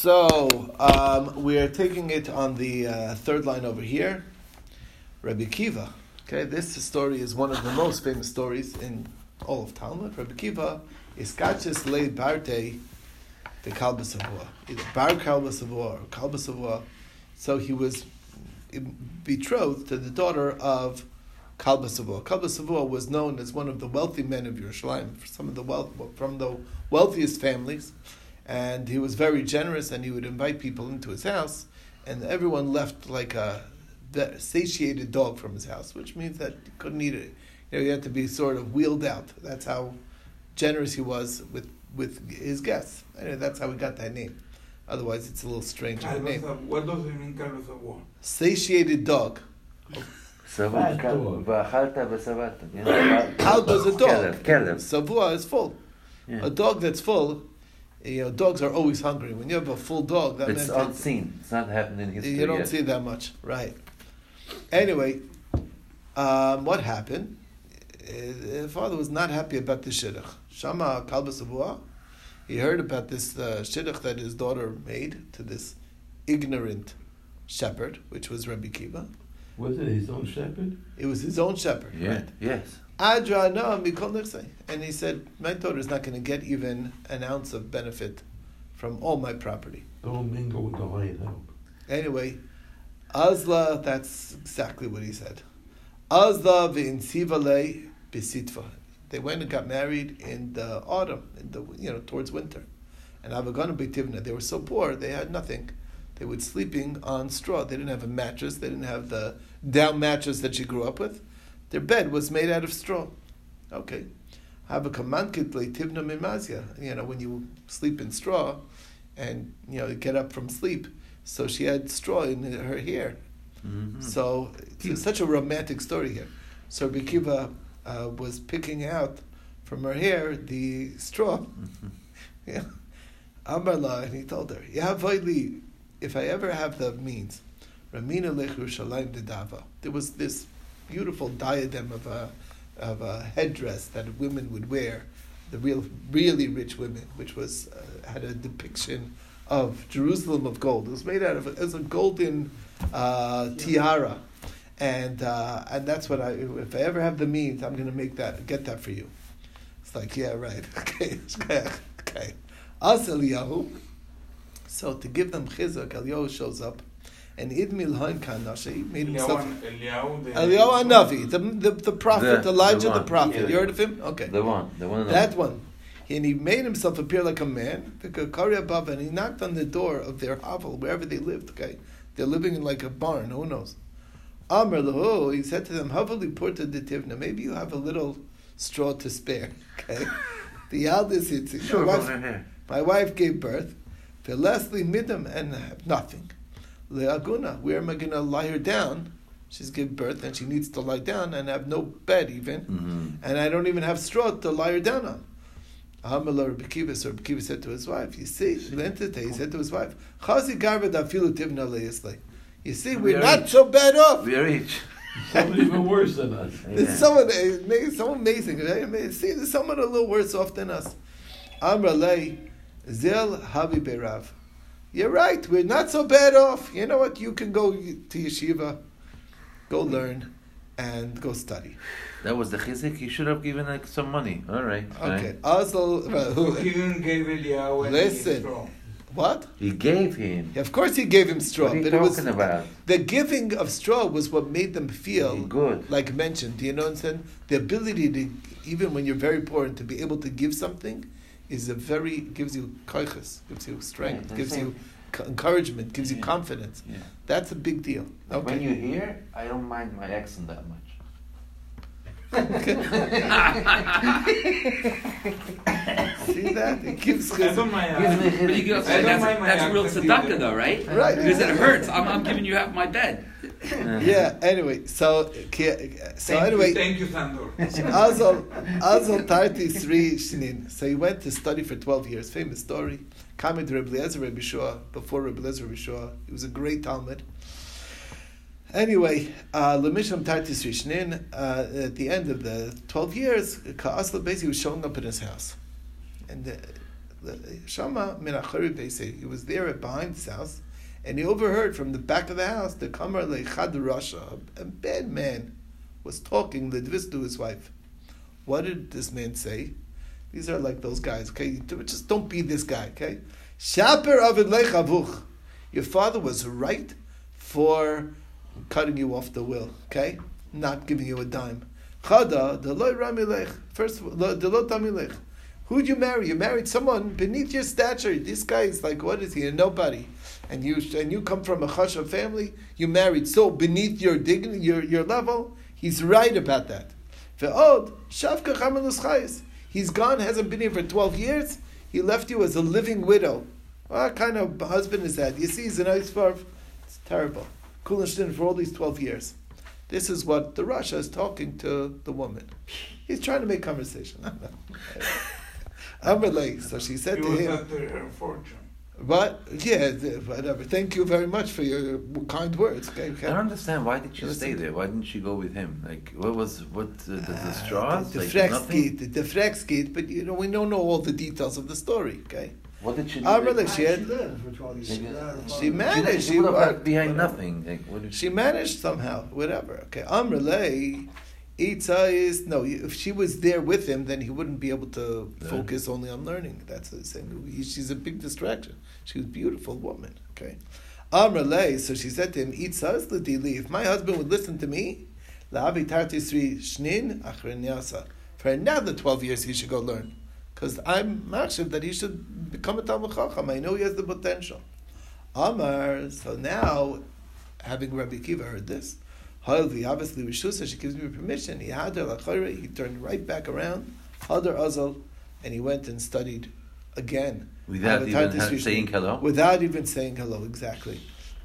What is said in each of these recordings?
So um, we are taking it on the uh, third line over here. Rabbi Kiva. Okay, this story is one of the most famous stories in all of Talmud. Rabbi Kiva is Kachis Le Barte the Kalba Savua. Either Bar Kalba Savua or Kalba Savua. So he was betrothed to the daughter of Kalba Savua. Kalba Savua was known as one of the wealthy men of Yerushalayim, some of the wealth, from the wealthiest families and he was very generous, and he would invite people into his house, and everyone left like a satiated dog from his house, which means that he couldn't eat it. You know, he had to be sort of wheeled out. That's how generous he was with with his guests. Anyway, that's how we got that name. Otherwise, it's a little strange name. What does it mean, Kalba Savua? Satiated dog. Kalba ah, is a dog. Kelev. Savua is full. Yeah. A dog that's full you know, dogs are always hungry. When you have a full dog, that it's unseen. It's not happening in history. You don't yet. see that much, right? Anyway, um, what happened? His uh, father was not happy about the shidduch. Shama kalba He heard about this uh, shidduch that his daughter made to this ignorant shepherd, which was Rabbi Kiva. Was it his own shepherd? It was his own shepherd. Yeah. Right? Yes. And he said, My daughter is not going to get even an ounce of benefit from all my property. Don't mingle with the lion Anyway, Azla, that's exactly what he said. Azla v'insivale bisitva. They went and got married in the autumn, in the you know towards winter. And Avagana Beitivna, they were so poor, they had nothing. They were sleeping on straw. They didn't have a mattress. They didn't have the down mattress that she grew up with. Their bed was made out of straw. Okay. Have a commandkit tivna mimazia. You know, when you sleep in straw and, you know, get up from sleep. So she had straw in her hair. Mm-hmm. So it's such a romantic story here. So Bikiva uh, was picking out from her hair the straw. Mm-hmm. Yeah. Amarla, and he told her, if I ever have the means, Ramina Lech Yerushalayim Dedava. There was this beautiful diadem of a, of a headdress that women would wear, the real, really rich women, which was uh, had a depiction of Jerusalem of gold. It was made out of it was a golden uh, tiara, and uh, and that's what I if I ever have the means, I'm going to make that get that for you. It's like yeah, right, okay, okay. Us Eliyahu. So to give them chizuk, Eliyahu shows up and Idmil Hain Kanashi made himself Eliyahu Navi, the, the, the prophet, the, Elijah the, the prophet. Yeah. You heard of him? Okay. The one. The one. That one. And he made himself appear like a man, The Kariabov and he knocked on the door of their hovel, wherever they lived, okay? They're living in like a barn, who knows? Amr Lahu, he said to them, Havali Purta Ditivna, maybe you have a little straw to spare, okay? the eldest, it's, sure, my, wife, my wife gave birth, The Leslie Midam, and have nothing le'aguna. Where am I going to lie her down? She's given birth and she needs to lie down and have no bed even, mm-hmm. and I don't even have straw to lie her down on. Ahamala Rabbi Kiva, so Rabbi Kiva said to his wife, you see, he said to his wife, Chazi garva dafilu tivna le'yislei. You see, we're, we're not rich. so bad off. We're rich. Someone even worse than us. There's someone, someone amazing. See, there's someone a little worse off than us. Amra lei, zil habi berav. You're right. We're not so bad off. You know what? You can go to yeshiva, go learn, and go study. That was the chizik. You should have given like some money. All right. Okay. Also, well, he gave Eliyahu listen. What? He gave him. Yeah, of course, he gave him straw. What are you but talking it was, about? The giving of straw was what made them feel good. Like mentioned, do you know what I'm saying? The ability to, even when you're very poor, and to be able to give something is a very gives you koiches, gives you strength, yeah, gives you encouragement, gives you confidence. Yeah. That's a big deal. Okay. When you're here, I don't mind my accent that much. See that? It gives I don't mind. But you that's, that's real tzedakah, though, right? Right. Because it hurts. I'm, I'm giving you half my bed. Yeah. Anyway, so so thank anyway. You, thank you, Sandor. Azal Azal Tarti Sri Shinin. So he went to study for twelve years. Famous story. Coming to Rabbi Lezer Rabbi Shua before Rabbi Lezer Rabbi Shua. He was a great Talmud. Anyway, uh, Lemisham Tartis Rishnin, uh, at the end of the 12 years, Ka'asla basically was showing up in his house. And uh, Shama min achari beise. He was there behind his house, and he overheard from the back of the house the kamar lechad rasha, a bad man, was talking ledvis to his wife. What did this man say? These are like those guys. Okay, just don't be this guy. Okay, shaper avid lechavuch. Your father was right for cutting you off the will. Okay, not giving you a dime. Chada deloy ramilech. First. Who'd you marry? You married someone beneath your stature. This guy is like, what is he? A nobody. And you and you come from a chashav family. You married so beneath your dignity, your, your level. He's right about that. Ve'od shavka chamelus. He's gone. Hasn't been here for twelve years. He left you as a living widow. What kind of husband is that? You see, he's a nice farf. It's terrible. Kulinstein for all these twelve years. This is what the Russia is talking to the woman. He's trying to make conversation. I'm Amalei. So she said to him, after her fortune. "But yeah, whatever. Thank you very much for your kind words." Okay, okay. I don't understand. Why did she Listen. stay there? Why didn't she go with him? Like, what was what uh, the, the, the Ah, straws? the, like, the? Frexgate, the Frexgate, but you know we don't know all the details of the story. Okay, What did she? do? Ah, Like, really? She had- lived for 12 years. She- she she, managed. she She worked, behind whatever. nothing. Like, she managed somehow. Whatever. Okay, Amrele. Itza is no. If she was there with him, then he wouldn't be able to Yeah. focus only on learning. That's the same. She's a big distraction. She was a beautiful woman. Okay, Amrele. So she said to him, "Itza is ledili. If my husband would listen to me, la'avi tartisri shnin achrin yasa. For another twelve years, he should go learn." Because I'm machshav that he should become a Talmud Chacham. I know he has the potential. Amar, so now, having Rabbi Kiva heard this, Halvi, obviously Rishusa, she gives me permission. He had her lachayre, he turned right back around, Hadar Azal, and he went and studied again. Without even Tartis ha- Rishni. saying hello? Without even saying hello, exactly.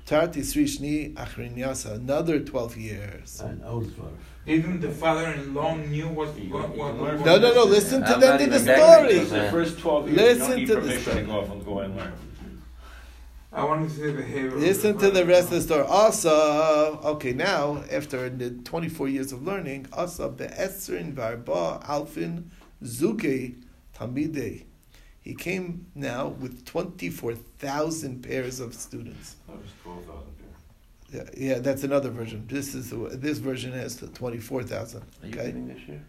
Tartis Rishni Achrin Yasa, another 12 years. Ein Auswahl. Even the father-in-law knew what what what. learn what No, no, no, listen to I'm them to the story. The first 12 years, Listen you don't need to the permission story. to go off and go and learn. I want to see the behavior. Listen to the rest of the story. Asa, okay, now after the twenty-four years of learning, Asa be'esrin varba alfin zuke tamidei. He came now with twenty-four thousand pairs of students. That was 12,000 Yeah, yeah, that's another version. This is the- this version has the twenty-four thousand. Are you Okay, this year?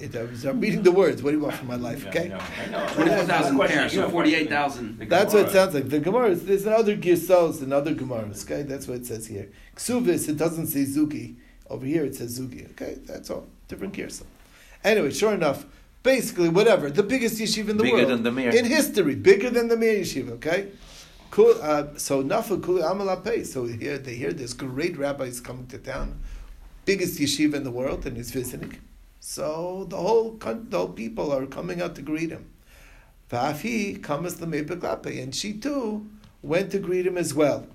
It, I was, I'm reading the words. What do you want from my life? Okay. Yeah, I know, I know. 24,000 Question, pairs, so 48,000. That's what it sounds like. The Gemara, there's another Girsos and other Gemaras, okay? That's what it says here. Ksuvis, it doesn't say Zuki. Over here it says Zuki, okay? That's all. Different Girsa. Anyway, sure enough, basically, whatever, the biggest yeshiva in the Bigger world. than the Mir. In history, bigger than the mayor Yeshiva, okay? Cool, uh, so Nafa Kuli Amalapay. So here they hear this great rabbi is coming to town, biggest yeshiva in the world, and he's visiting. So the whole the whole people are coming out to greet him. Vafi comes the Mebeklape, and she too went to greet him as well.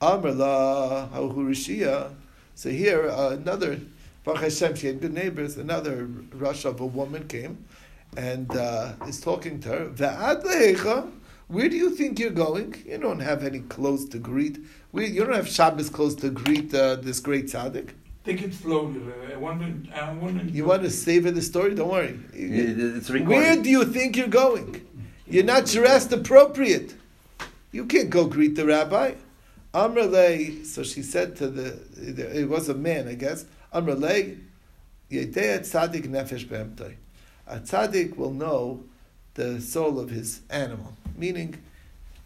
Amrla Hahurishia. So here uh, another Baruch Hashem, she had good neighbors. Another rush of a woman came and uh, is talking to her. Ve'ad Where do you think you're going? You don't have any clothes to greet. We, you don't have Shabbos clothes to greet uh, this great tzaddik. Take it slowly. I want to. I want to. You want to savor the story? Don't worry. It's recorded. Where do you think you're going? You're not dressed appropriate. You can't go greet the rabbi. Amrele, so she said to the, it was a man, I guess. Amrele, yedei tzaddik nefesh be'emtoi. A tzaddik will know the soul of his animal. Meaning,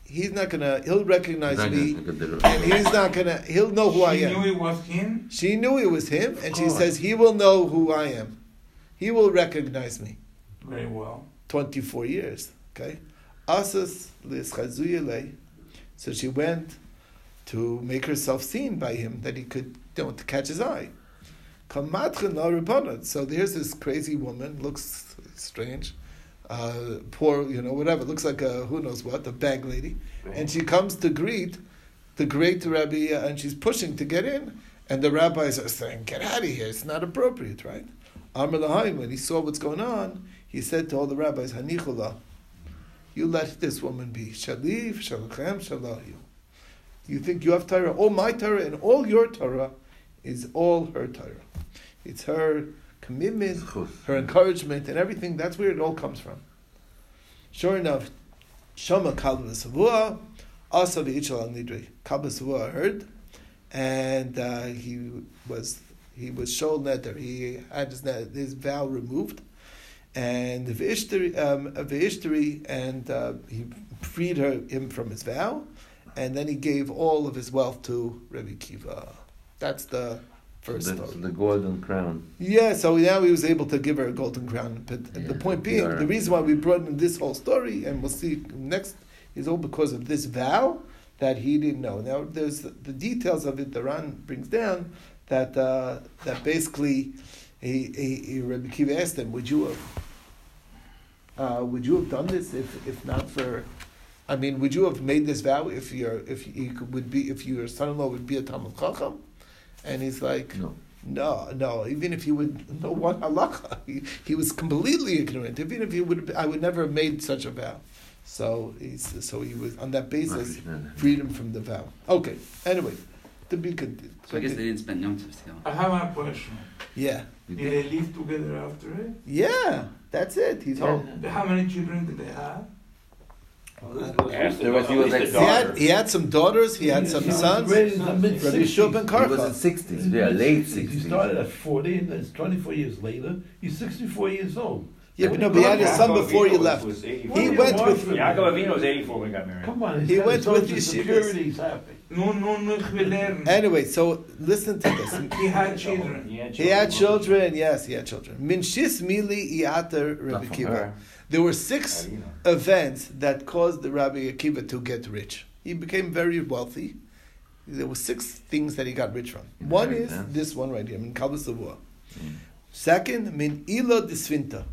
he's not gonna, he'll recognize Not me, gonna look at and he's not gonna, he'll know who I she am. knew it was him. She knew it was him, and she says, he will know who I am. He will recognize me. Very well. 24 years. Okay? Asas lischazuyele. So she went to make herself seen by him, that he could, you know, to catch his eye. Kamatchen la rabbanot. So there's this crazy woman, looks strange, uh, poor, you know, whatever, It looks like a who knows what, a bag lady, and she comes to greet the great rabbi, uh, and she's pushing to get in, and the rabbis are saying, "Get out of here! It's not appropriate, right?" Amr Lahaim, when he saw what's going on, he said to all the rabbis, Hanichula, you let this woman be. Shaliv, Shalachem, Shalahu. You think you have Torah? All my Torah and all your Torah is all her Torah. It's her commitment, her encouragement, and everything. That's where it all comes from. Sure enough, Shama Kalba Savua, also the Ichal Nidri. Kalba Savua heard, and uh, he was he was shol neder. He had his, his vow removed, and Vishtari, um, and uh, he freed her, him from his vow, and then he gave all of his wealth to Rebbe Kiva. That's the first the, story. the golden crown. Yeah, so now he was able to give her a golden crown. But the point being, the reason why we brought in this whole story, and we'll see next, is all because of this vow that he didn't know. Now, there's the details of it. The Ran brings down that uh, that basically, he, he, he, Rabbi Kiva asked him, "Would you have, uh, would you have done this if, if not for?" I mean, would you have made this vow if your if you could, would be if your son-in-law would be a Talmud Chacham? And he's like, No. no, no. Even if he would know one halacha, he, he was completely ignorant. Even if he would, I would never have made such a vow. So he's so he was on that basis freedom from the vow. Okay. Anyway, to be continued. So I guess they didn't spend Yom Tov together. I have a question. Yeah, Did they live together after it? yeah. That's it. He told. How many children did they have? Ask was- he was like- He had, he had some daughters. He had some He was sons. raised in the mid- Rabbi Shub ben He was in sixties. Yeah, late He started at 40, and that's 24 years later, he's 64 years old. Yeah, but no, but he had his son before he left. He went with. Yaakov Avinu was 84 when he got married. Come on, He got went social with yeshivas. Anyway, so listen to this. He had children. He had children. Yes, he had children. Minshis mili iater Rabbi Kiva. Her. There were six events that caused the Rabbi Akiva to get rich. He became very wealthy. There were six things that he got rich from. One is this one right here, min Kalba Savua. Mm. Second, min ilo disfinta.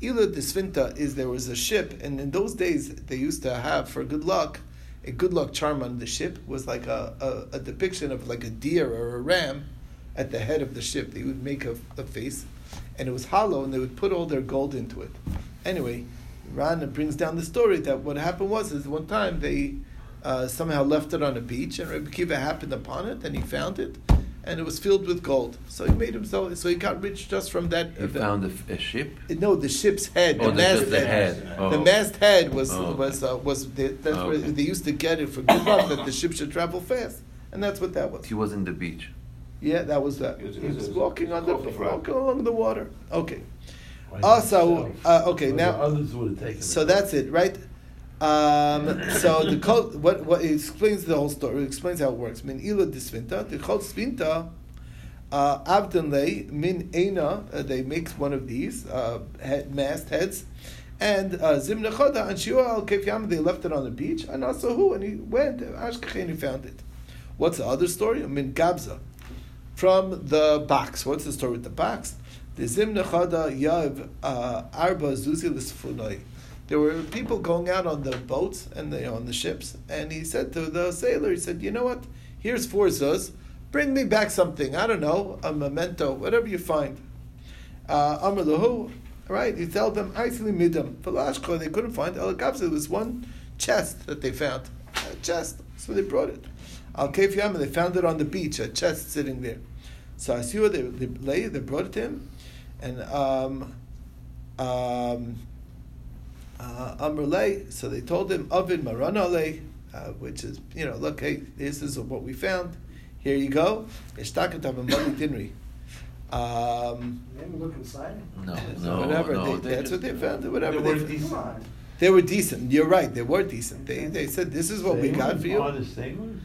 Ilo disfinta is there was a ship, and in those days they used to have for good luck. A good luck charm on the ship was like a, a, a depiction of like a deer or a ram at the head of the ship. They would make a, a face, and it was hollow, and they would put all their gold into it. Anyway, Rana brings down the story that what happened was is one time they uh, somehow left it on a beach, and Rabbi Kiva happened upon it, and he found it, and it was filled with gold. So he made himself. So he got rich just from that. He event. found a, f- a ship. No, the ship's head, Oh, the the, mast just the head. head. Oh. The mast head was Oh, was uh, was the, that's Oh, where they used to get it for good luck that the ship should travel fast, and that's what that was. He was in the beach. Yeah, that was that. It was- He was was- walking on the off the front. walking along the water. Okay. Also, uh, okay, So now- others would have taken So it. that's it, right? Um, so the code, what what it explains the whole story. It explains how it works. Min ila disvinta, the chol svinta, uh, avden min ena. Uh, they make one of these uh, head, mast heads, and uh, zimna choda and shiur al kef yam. They left it on the beach, and also who and he went ashkech and he found it. What's the other story? Min gabza, from the box. What's the story with the box? The uh, there were people going out on the boats and they, on the ships, and he said to the sailor, he said, "You know what? Here's four zuz. Bring me back something. I don't know, a memento, whatever you find." Uh, Amr lahu, right? He told them, "Aisli midam." Velashko, they couldn't find. El It was one chest that they found, a chest. So they brought it. Al Kef they found it on the beach, a chest sitting there. So Asua, they, they they brought it to him, and um, um, uh, Amrle, so they told him, Avid Maranale, uh, which is, you know, look, hey, this is what we found. Here you go. Ishtakat Abamali Dinri. Um, Maybe look inside. No, no, whatever, no. they, they that's what they found. Whatever They they, were decent. They were decent. You're right. They were decent. They, they said, this is what we got for you. Honest sailors?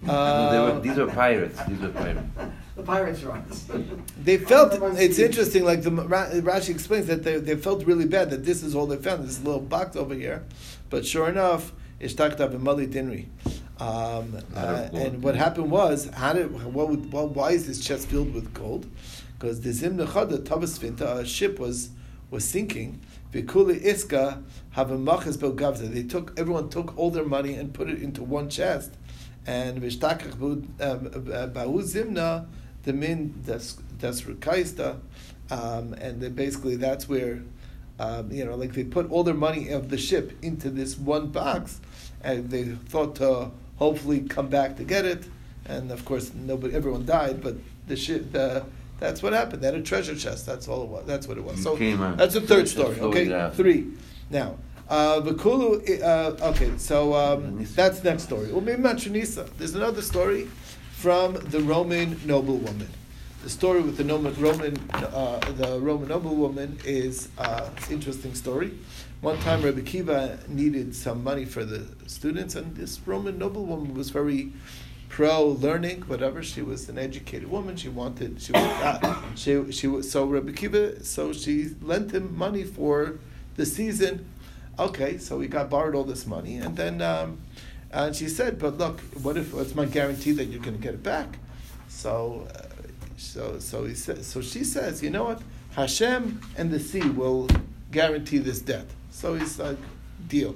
No, they Uh, were, these are pirates. These are pirates. The pirates are on us. They felt it's interesting. Like the Rashi explains that they, they felt really bad that this is all they found. This little box over here, but sure enough, ishtakta b'mali dinri. Um, Out of uh, and what happened was, how did what, would, well, why is this chest filled with gold? Because the zim nechada tavasfinta, a ship was was sinking. Vikuli iska have a belgavza. They took everyone took all their money and put it into one chest, and vishtakach ba'u zimna the min das das rekaista, um, and then basically that's where. Um, you know, like they put all their money of the ship into this one box, and they thought to hopefully come back to get it. And of course, nobody, everyone died. But the ship, the that's what happened. They had a treasure chest. That's all it was. That's what it was. So that's the third story. Okay, three. Now, Uh, V'kulu, uh, okay, so um, that's next story. Well, maybe Umimatranisa. There's another story from the Roman noblewoman. The story with the Roman, Roman uh, the Roman noblewoman is uh, interesting story. One time, Rabbi Kiva needed some money for the students, and this Roman noblewoman was very pro learning, whatever. She was an educated woman. She wanted. She was. Uh, she she was. So Rabbi Kiva. So she lent him money for the season. Okay, so he got borrowed all this money, and then um, and she said, "But look, what if what's my guarantee that you're going to get it back?" So, uh, so so he says. So she says, "You know what? Hashem and the sea will guarantee this debt." So he's like, "Deal."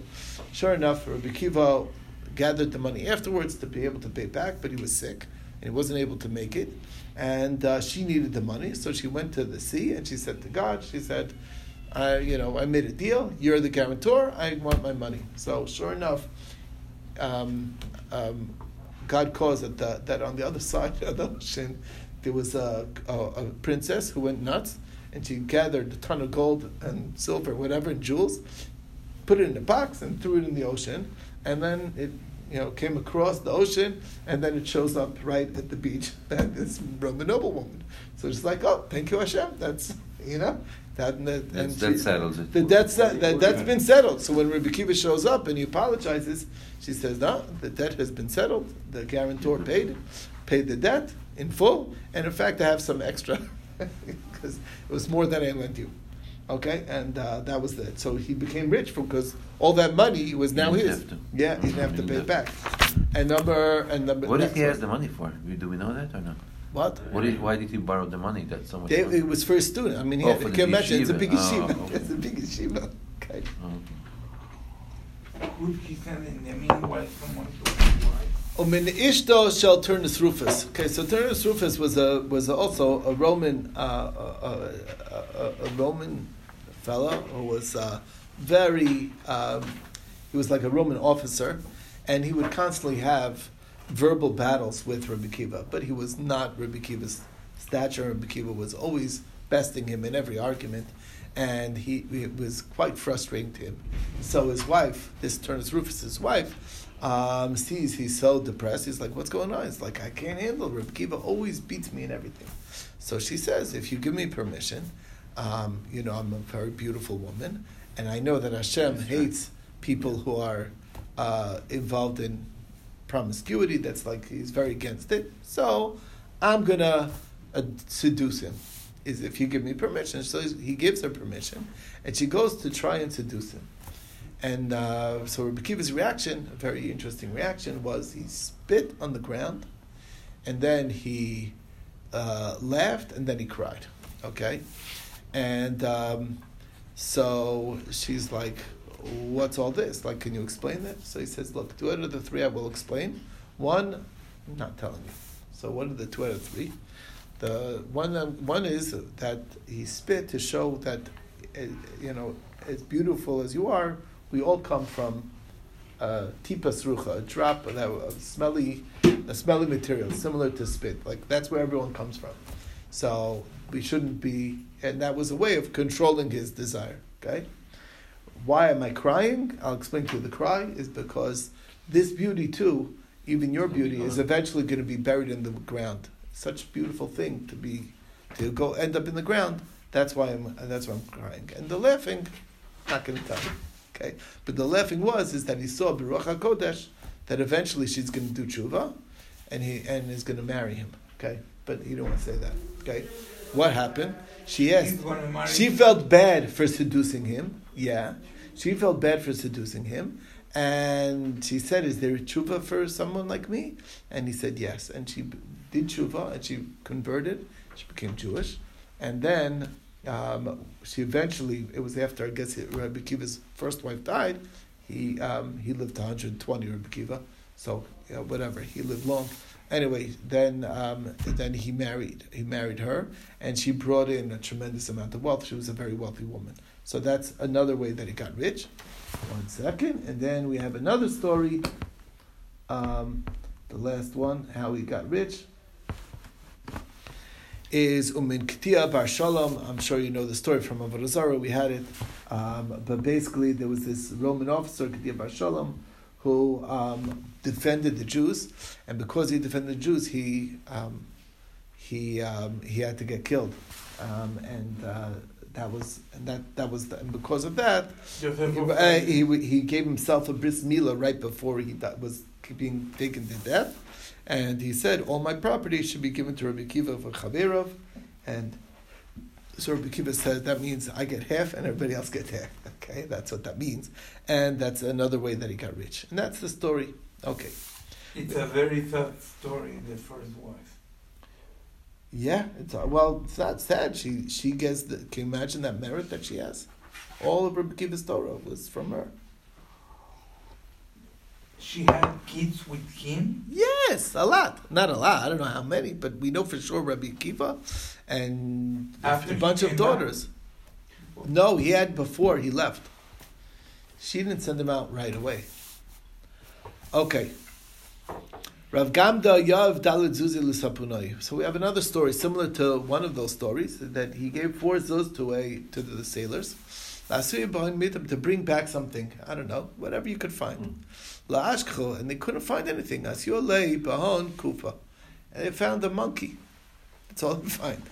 Sure enough, Rabbi Kiva gathered the money afterwards to be able to pay back, but he was sick and he wasn't able to make it. And uh, she needed the money, so she went to the sea and she said to God, she said, I, you know, I made a deal. You're the guarantor. I want my money. So sure enough, um, um, God caused that, the, that on the other side of the ocean there was a, a, a, princess who went nuts, and she gathered a ton of gold and silver, whatever, and jewels, put it in a box and threw it in the ocean, and then it you know came across the ocean, and then it shows up right at the beach. And this Roman noblewoman. So it's like, oh, thank you Hashem. That's you know that and, that, and That's- that settles it. The debt's that, that that's been settled. So when Rabbi Kiva shows up and he apologizes, she says, no, the debt has been settled. The guarantor paid, paid the debt in full, and in fact, I have some extra because it was more than I lent you. Okay, and uh, that was it. So he became rich because all that money was now didn't his. to. Yeah, he didn't have to pay it back. And number and number. What if he next has the money for? Do we know that or not? What? What did, why did he borrow the money? That so much. They, money? it was for a student. I mean, he Oh, had, you can imagine it's a yeshiva. big Oh, yeshiva. okay. It's a big yeshiva. Okay. Oh. Could he send in the meanwhile someone to apply? Umin ishto shall Turnus Rufus. Okay, so Turnus Rufus was a was also a Roman uh, a, a, a, a Roman fellow who was uh, very um, he was like a Roman officer, and he would constantly have verbal battles with Rabbi Kiva, but he was not Rabbi Kiva's stature. Rabbi Kiva was always besting him in every argument, and he it was quite frustrating to him. So his wife, this Turnus Rufus's wife, um, sees he's so depressed. He's like, "What's going on?" It's like, "I can't handle. Rabbi Kiva always beats me in everything." So she says, "If you give me permission, um, you know, I'm a very beautiful woman, and I know that Hashem hates people who are uh, involved in promiscuity. That's like he's very against it. So I'm gonna uh, seduce him. Is if you give me permission. So he gives her permission, and she goes to try and seduce him. And uh, so Rabbi Kiva's reaction, a very interesting reaction, was he spit on the ground, and then he uh, laughed, and then he cried. Okay, and um, so she's like, "What's all this? Like, can you explain that?" So he says, "Look, two out of the three I will explain. One, I'm not telling you. So what are the two out of three? The one um, one is that he spit to show that, uh, you know, as beautiful as you are, we all come from uh, tipas rucha, a drop of a smelly, a smelly material, similar to spit. Like that's where everyone comes from. So we shouldn't be, and that was a way of controlling his desire. Okay, why am I crying? I'll explain to you. The cry is because this beauty too, even your beauty, is uh-huh. eventually going to be buried in the ground. Such a beautiful thing to be, to go end up in the ground. That's why I'm. That's why I'm crying. And the laughing, not going to tell you. Okay, but the laughing was is that he saw b'Ruach Hakodesh that eventually she's going to do tshuva, and he and is going to marry him. Okay, but he don't want to say that. Okay, what happened? She asked. He's gonna marry She felt bad for seducing him. Yeah, she felt bad for seducing him, and she said, "Is there a tshuva for someone like me?" And he said, "Yes." And she did tshuva, and she converted. She became Jewish, and then um, she eventually. It was after I guess Rabbi Kiva's first wife died. He um, he lived to 120, Rabbi Kiva. So whatever, he lived long. Anyway, then um, then he married. He married her, and she brought in a tremendous amount of wealth. She was a very wealthy woman. So that's another way that he got rich. One second, and then we have another story. Um, the last one, how he got rich. is Umin Ktia Bar Shalom. I'm sure you know the story from Avodah. We had it, um, but basically there was this Roman officer Ktia Bar Shalom who um, defended the Jews, and because he defended the Jews, he um, he um, he had to get killed, um, and uh, that was and that that was the, and because of that, he, uh, he he gave himself a bris milah right before he was being taken to death, and he said, "All my property should be given to Rabbi Kiva for Chaverov," and so Rabbi Kiva said that means I get half and everybody else gets half. Okay, that's what that means, and that's another way that he got rich, and that's the story. Okay, It's a very sad story, the first wife. Yeah, it's well, it's not sad. She she gets the. Can you imagine that merit that she has? All of Rabbi Kiva's Torah was from her. She had kids with him. Yes, a lot. Not a lot. I don't know how many, but we know for sure Rabbi Kiva and After a bunch of daughters. No, he had before he left. She didn't send him out right away. Okay. Rav Gamda Yav Zuzi L'Sapunoi. So we have another story similar to one of those stories that he gave four zuz to a to the sailors. La'asuya b'hoin mitam to bring back something. I don't know, whatever you could find. Hmm. La'ashkcho, and they couldn't find anything. Asyo lei b'hon kufa, and they found a monkey. That's all they find.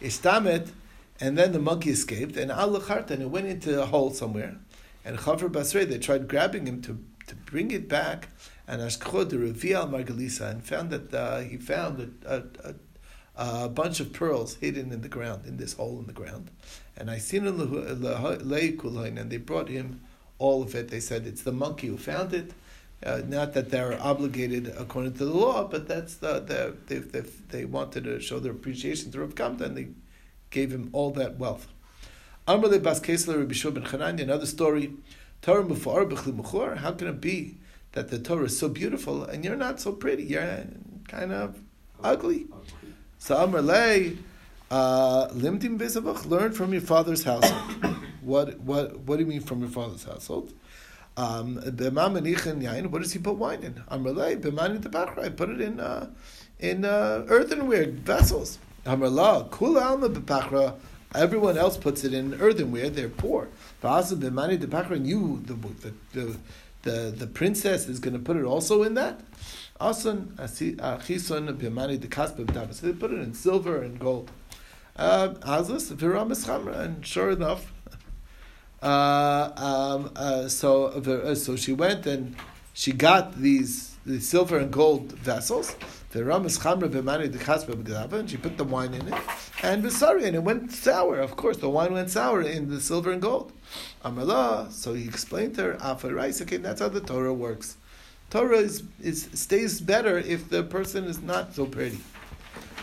Ishtamet, and then the monkey escaped, and and it went into a hole somewhere. And Chaver Basrei, they tried grabbing him to, to bring it back, and Revi al Margalisa, and found that uh, he found a, a, a, a bunch of pearls hidden in the ground, in this hole in the ground. And I seen in and they brought him all of it. They said it's the monkey who found it. Uh, not that they're obligated according to the law, but that's the, the they, they, they wanted to show their appreciation to Rav Gamda, and they gave him all that wealth. Another story. How can it be that the Torah is so beautiful and you're not so pretty? You're kind of ugly. So Amrle, uh, Limdim Bezavach, learn from your father's household. what what what do you mean from your father's household? Um. What does he put wine in? Amrle B'mani Debachra. I put it in uh, in uh, earthenware vessels. Amrla Kula Alma B'Pachra. Everyone else puts it in earthenware. They're poor. And you, the the the the, the princess, is going to put it also in that. Asan Achison B'mani Dekaspa B'Davas. So they put it in silver and gold. Uh, Viram Eschamra. And sure enough. Uh, um, uh, so, uh, so she went and she got these the silver and gold vessels. The ramas chamra b'mani dechasba b'gdava, and she put the wine in it, and sorry, and it went sour. Of course, the wine went sour in the silver and gold. Amrla. So he explained to her, "Afarais, okay, that's how the Torah works. Torah is, is stays better if the person is not so pretty."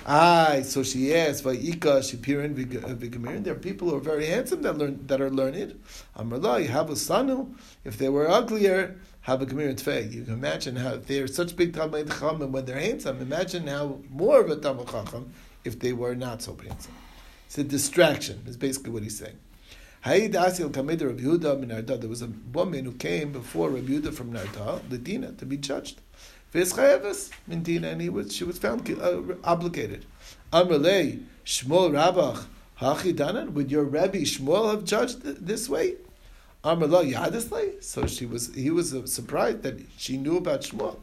Aye, so she asked, "Vayika Shapirin v'gemirin." Uh, there are people who are very handsome that learn that are learned. Amrla, you have a sanu. If they were uglier, have a gemir tfei. You can imagine how they are such big talmid chacham and when they're handsome. Imagine how more of a talmid chacham if they were not so handsome. It's a distraction. Is basically what he's saying. Hayid Asil Kameda Rabbi Yehuda min. There was a woman who came before Rabbi Yehuda from Narda, the Dina, to be judged. V'eschayevas min Dina, and he was she was found uh, obligated. Amrlei Shmuel Rabach Hachi Danan. Would your Rabbi Shmuel have judged th- this way? Amrla Yadislay. So she was. He was surprised that she knew about Shmuel.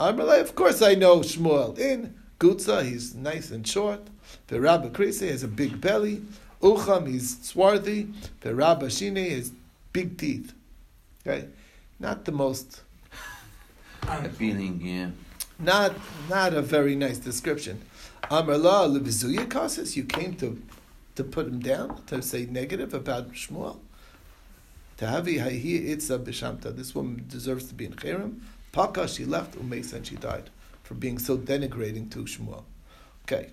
Amrla, of course I know Shmuel. In Gutza, he's nice and short. The Rabbi Krisi has a big belly. Ucham, he's swarthy. The Rabbi Shine has big teeth. Okay, not the most. Appealing, yeah. Not not a very nice description. Amrla levizuya kasis. You came to to put him down to say negative about Shmuel. Tahavi hahi itza b'shamta. This woman deserves to be in cherem. Paka, she left umeis and she died for being so denigrating to Shmuel. Okay.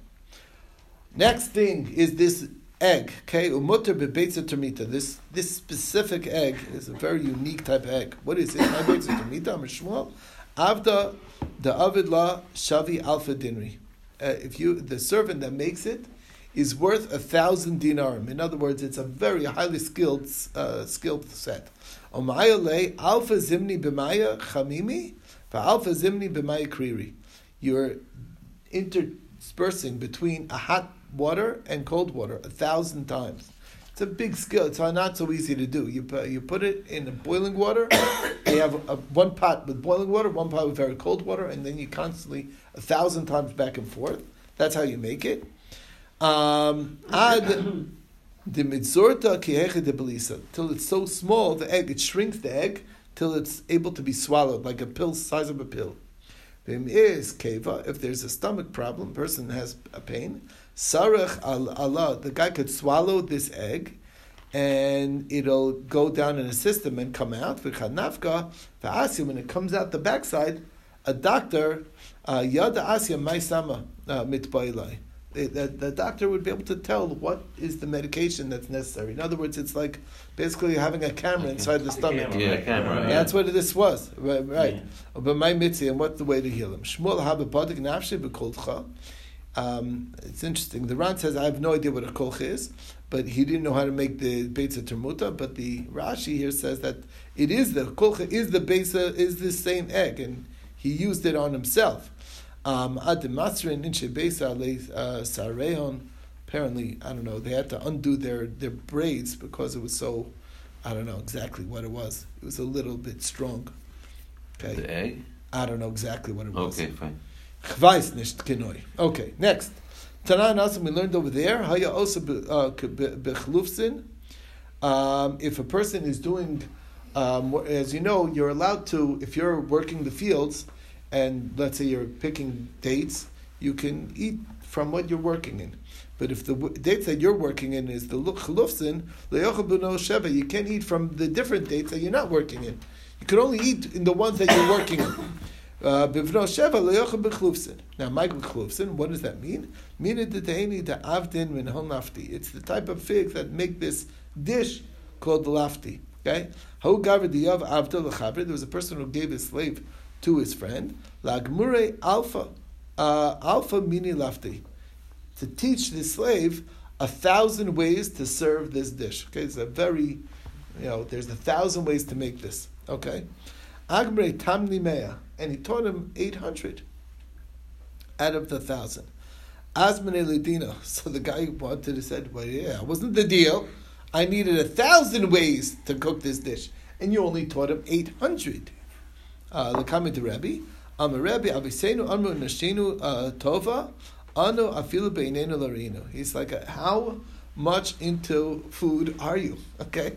Next thing is this egg. Okay, umutter bebeitza termita. This this specific egg is a very unique type of egg. What is it? My beitza termita. I'm Shmuel. Avda the avid la shavi alpha dinri. Uh, if you the servant that makes it is worth a thousand dinarim. In other words, it's a very highly skilled uh, skilled set. Omayale alpha zimni b'maya chamimi, alpha zimni b'maya kriri. You're interspersing between a hot water and cold water a thousand times. It's a big skill. It's not so easy to do. You put, you put it in boiling water. you have a, one pot with boiling water, one pot with very cold water, and then you constantly a thousand times back and forth. That's how you make it. Um, ad the mitzorta kiheche de belisa till it's so small the egg it shrinks the egg till it's able to be swallowed like a pill size of a pill. Vim is keva if there's a stomach problem, person has a pain. Sarach al Allah, the guy could swallow this egg, and it'll go down in a system and come out. V'chanafka v'asim when it comes out the backside, a doctor uh, yada asya maisama uh, mitbailai. The, the, the doctor would be able to tell what is the medication that's necessary. In other words, it's like basically having a camera Okay. inside the stomach. camera. Yeah, camera. That's what this was, right? right. Yeah. But my mitzvah, and what's the way to heal him? Shmuel habapadik nafshe b'kolcha. Um, it's interesting. The Ran says, I have no idea what a kolcha is, but he didn't know how to make the beitza termuta. But the Rashi here says that it is the kolcha is the beitza is the same egg, and he used it on himself. Um, Ad masrin beisa ale uh, sareon. Apparently, I don't know. They had to undo their their braids because it was so. I don't know exactly what it was. It was a little bit strong. Okay. The egg? I don't know exactly what it was. Okay, fine. Chvais nicht kenoi. Okay, next. Tanan Asim, we learned over there, Haya also bechlufsin. Um, if a person is doing, um, as you know, you're allowed to, if you're working the fields, and let's say you're picking dates, you can eat from what you're working in. But if the dates that you're working in is the chlufsin, sheva, you can't eat from the different dates that you're not working in. You can only eat in the ones that you're working in. Uh, Bivno Sheva. Now, Mike bechlufsin, what does that mean? Mina da avdin min hon lafti. It's the type of figs that make this dish called lafti. Okay? How gaver diyav avdil. There was a person who gave his slave to his friend, Lagmure Alpha, uh, Alpha Mini Lafti, to teach the slave a thousand ways to serve this dish. Okay, it's a very, you know, there's a thousand ways to make this. Okay. Agmre Tamni Mea, and he taught him 800 out of the thousand. Asmane Ledina, so the guy wanted to said, well, yeah, it wasn't the deal. I needed a thousand ways to cook this dish, and you only taught him 800. Uh, Lakami the Rebbe. Am Rebbe Avisenu Amru Nashenu uh, Tova Anu Afilu Beinenu Larinu. He's like, how much into food are you? Okay.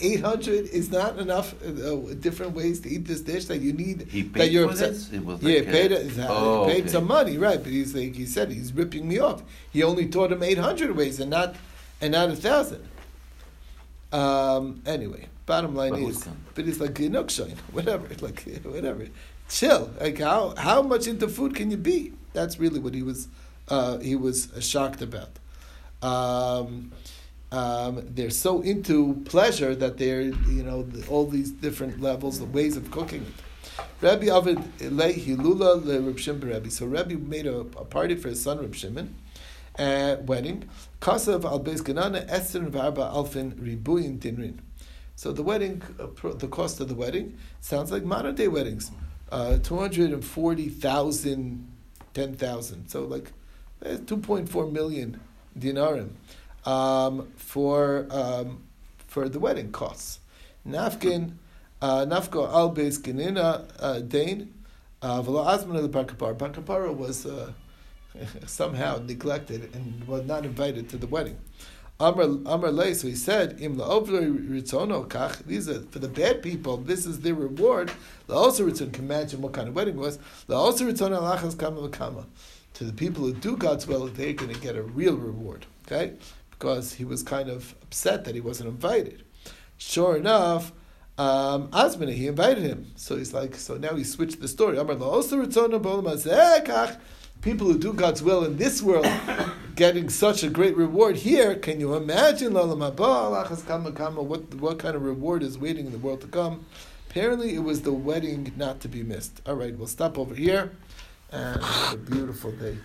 800 is not enough uh, different ways to eat this dish that you need. He paid that you're for upset. this? It was like yeah, a, paid, exactly, oh, paid okay. some money, right? But he's like he said, he's ripping me off. He only taught him 800 ways and not and not a thousand. Um, anyway, bottom line But is, but it's like Ginukshine, whatever, like whatever. Chill. Like how how much into food can you be? That's really what he was uh, he was shocked about. Um, um, they're so into pleasure that they're you know the, all these different levels, the ways of cooking it. Rabbi Avid Hilula le Reb Shimon Rabbi. So Rabbi made a, a party for his son Reb Shimon, uh, wedding. Kasav al Beis Ganana Esther Varba Alfin Dinrin. So the wedding, uh, the cost of the wedding sounds like modern day weddings, uh, two hundred and forty thousand, ten thousand. So like uh, two point four million dinarim um, for um, for the wedding costs. Nafkin, uh, nafko al beis genina uh, dain, uh, v'lo azman the bar kapara. Bar kapara was uh, somehow neglected and was not invited to the wedding. Amr Amr lei, so he said, Im kach. These are for the bad people. This is their reward. La'osa ritzon. Can imagine what kind of wedding was. La'osa ritzon alachas kama v'kama. To the people who do God's will, they're to get a real reward. Okay, because he was kind of upset that he wasn't invited. Sure enough, um, Asmani, he invited him. So he's like, so now he switched the story. Ritzon b'olam hazeh kach. People who do God's will in this world getting such a great reward here, can you imagine Lalam haba, alachas kama kama, what, what kind of reward is waiting in the world to come? Apparently, it was the wedding not to be missed. All right, we'll stop over here and have a beautiful day.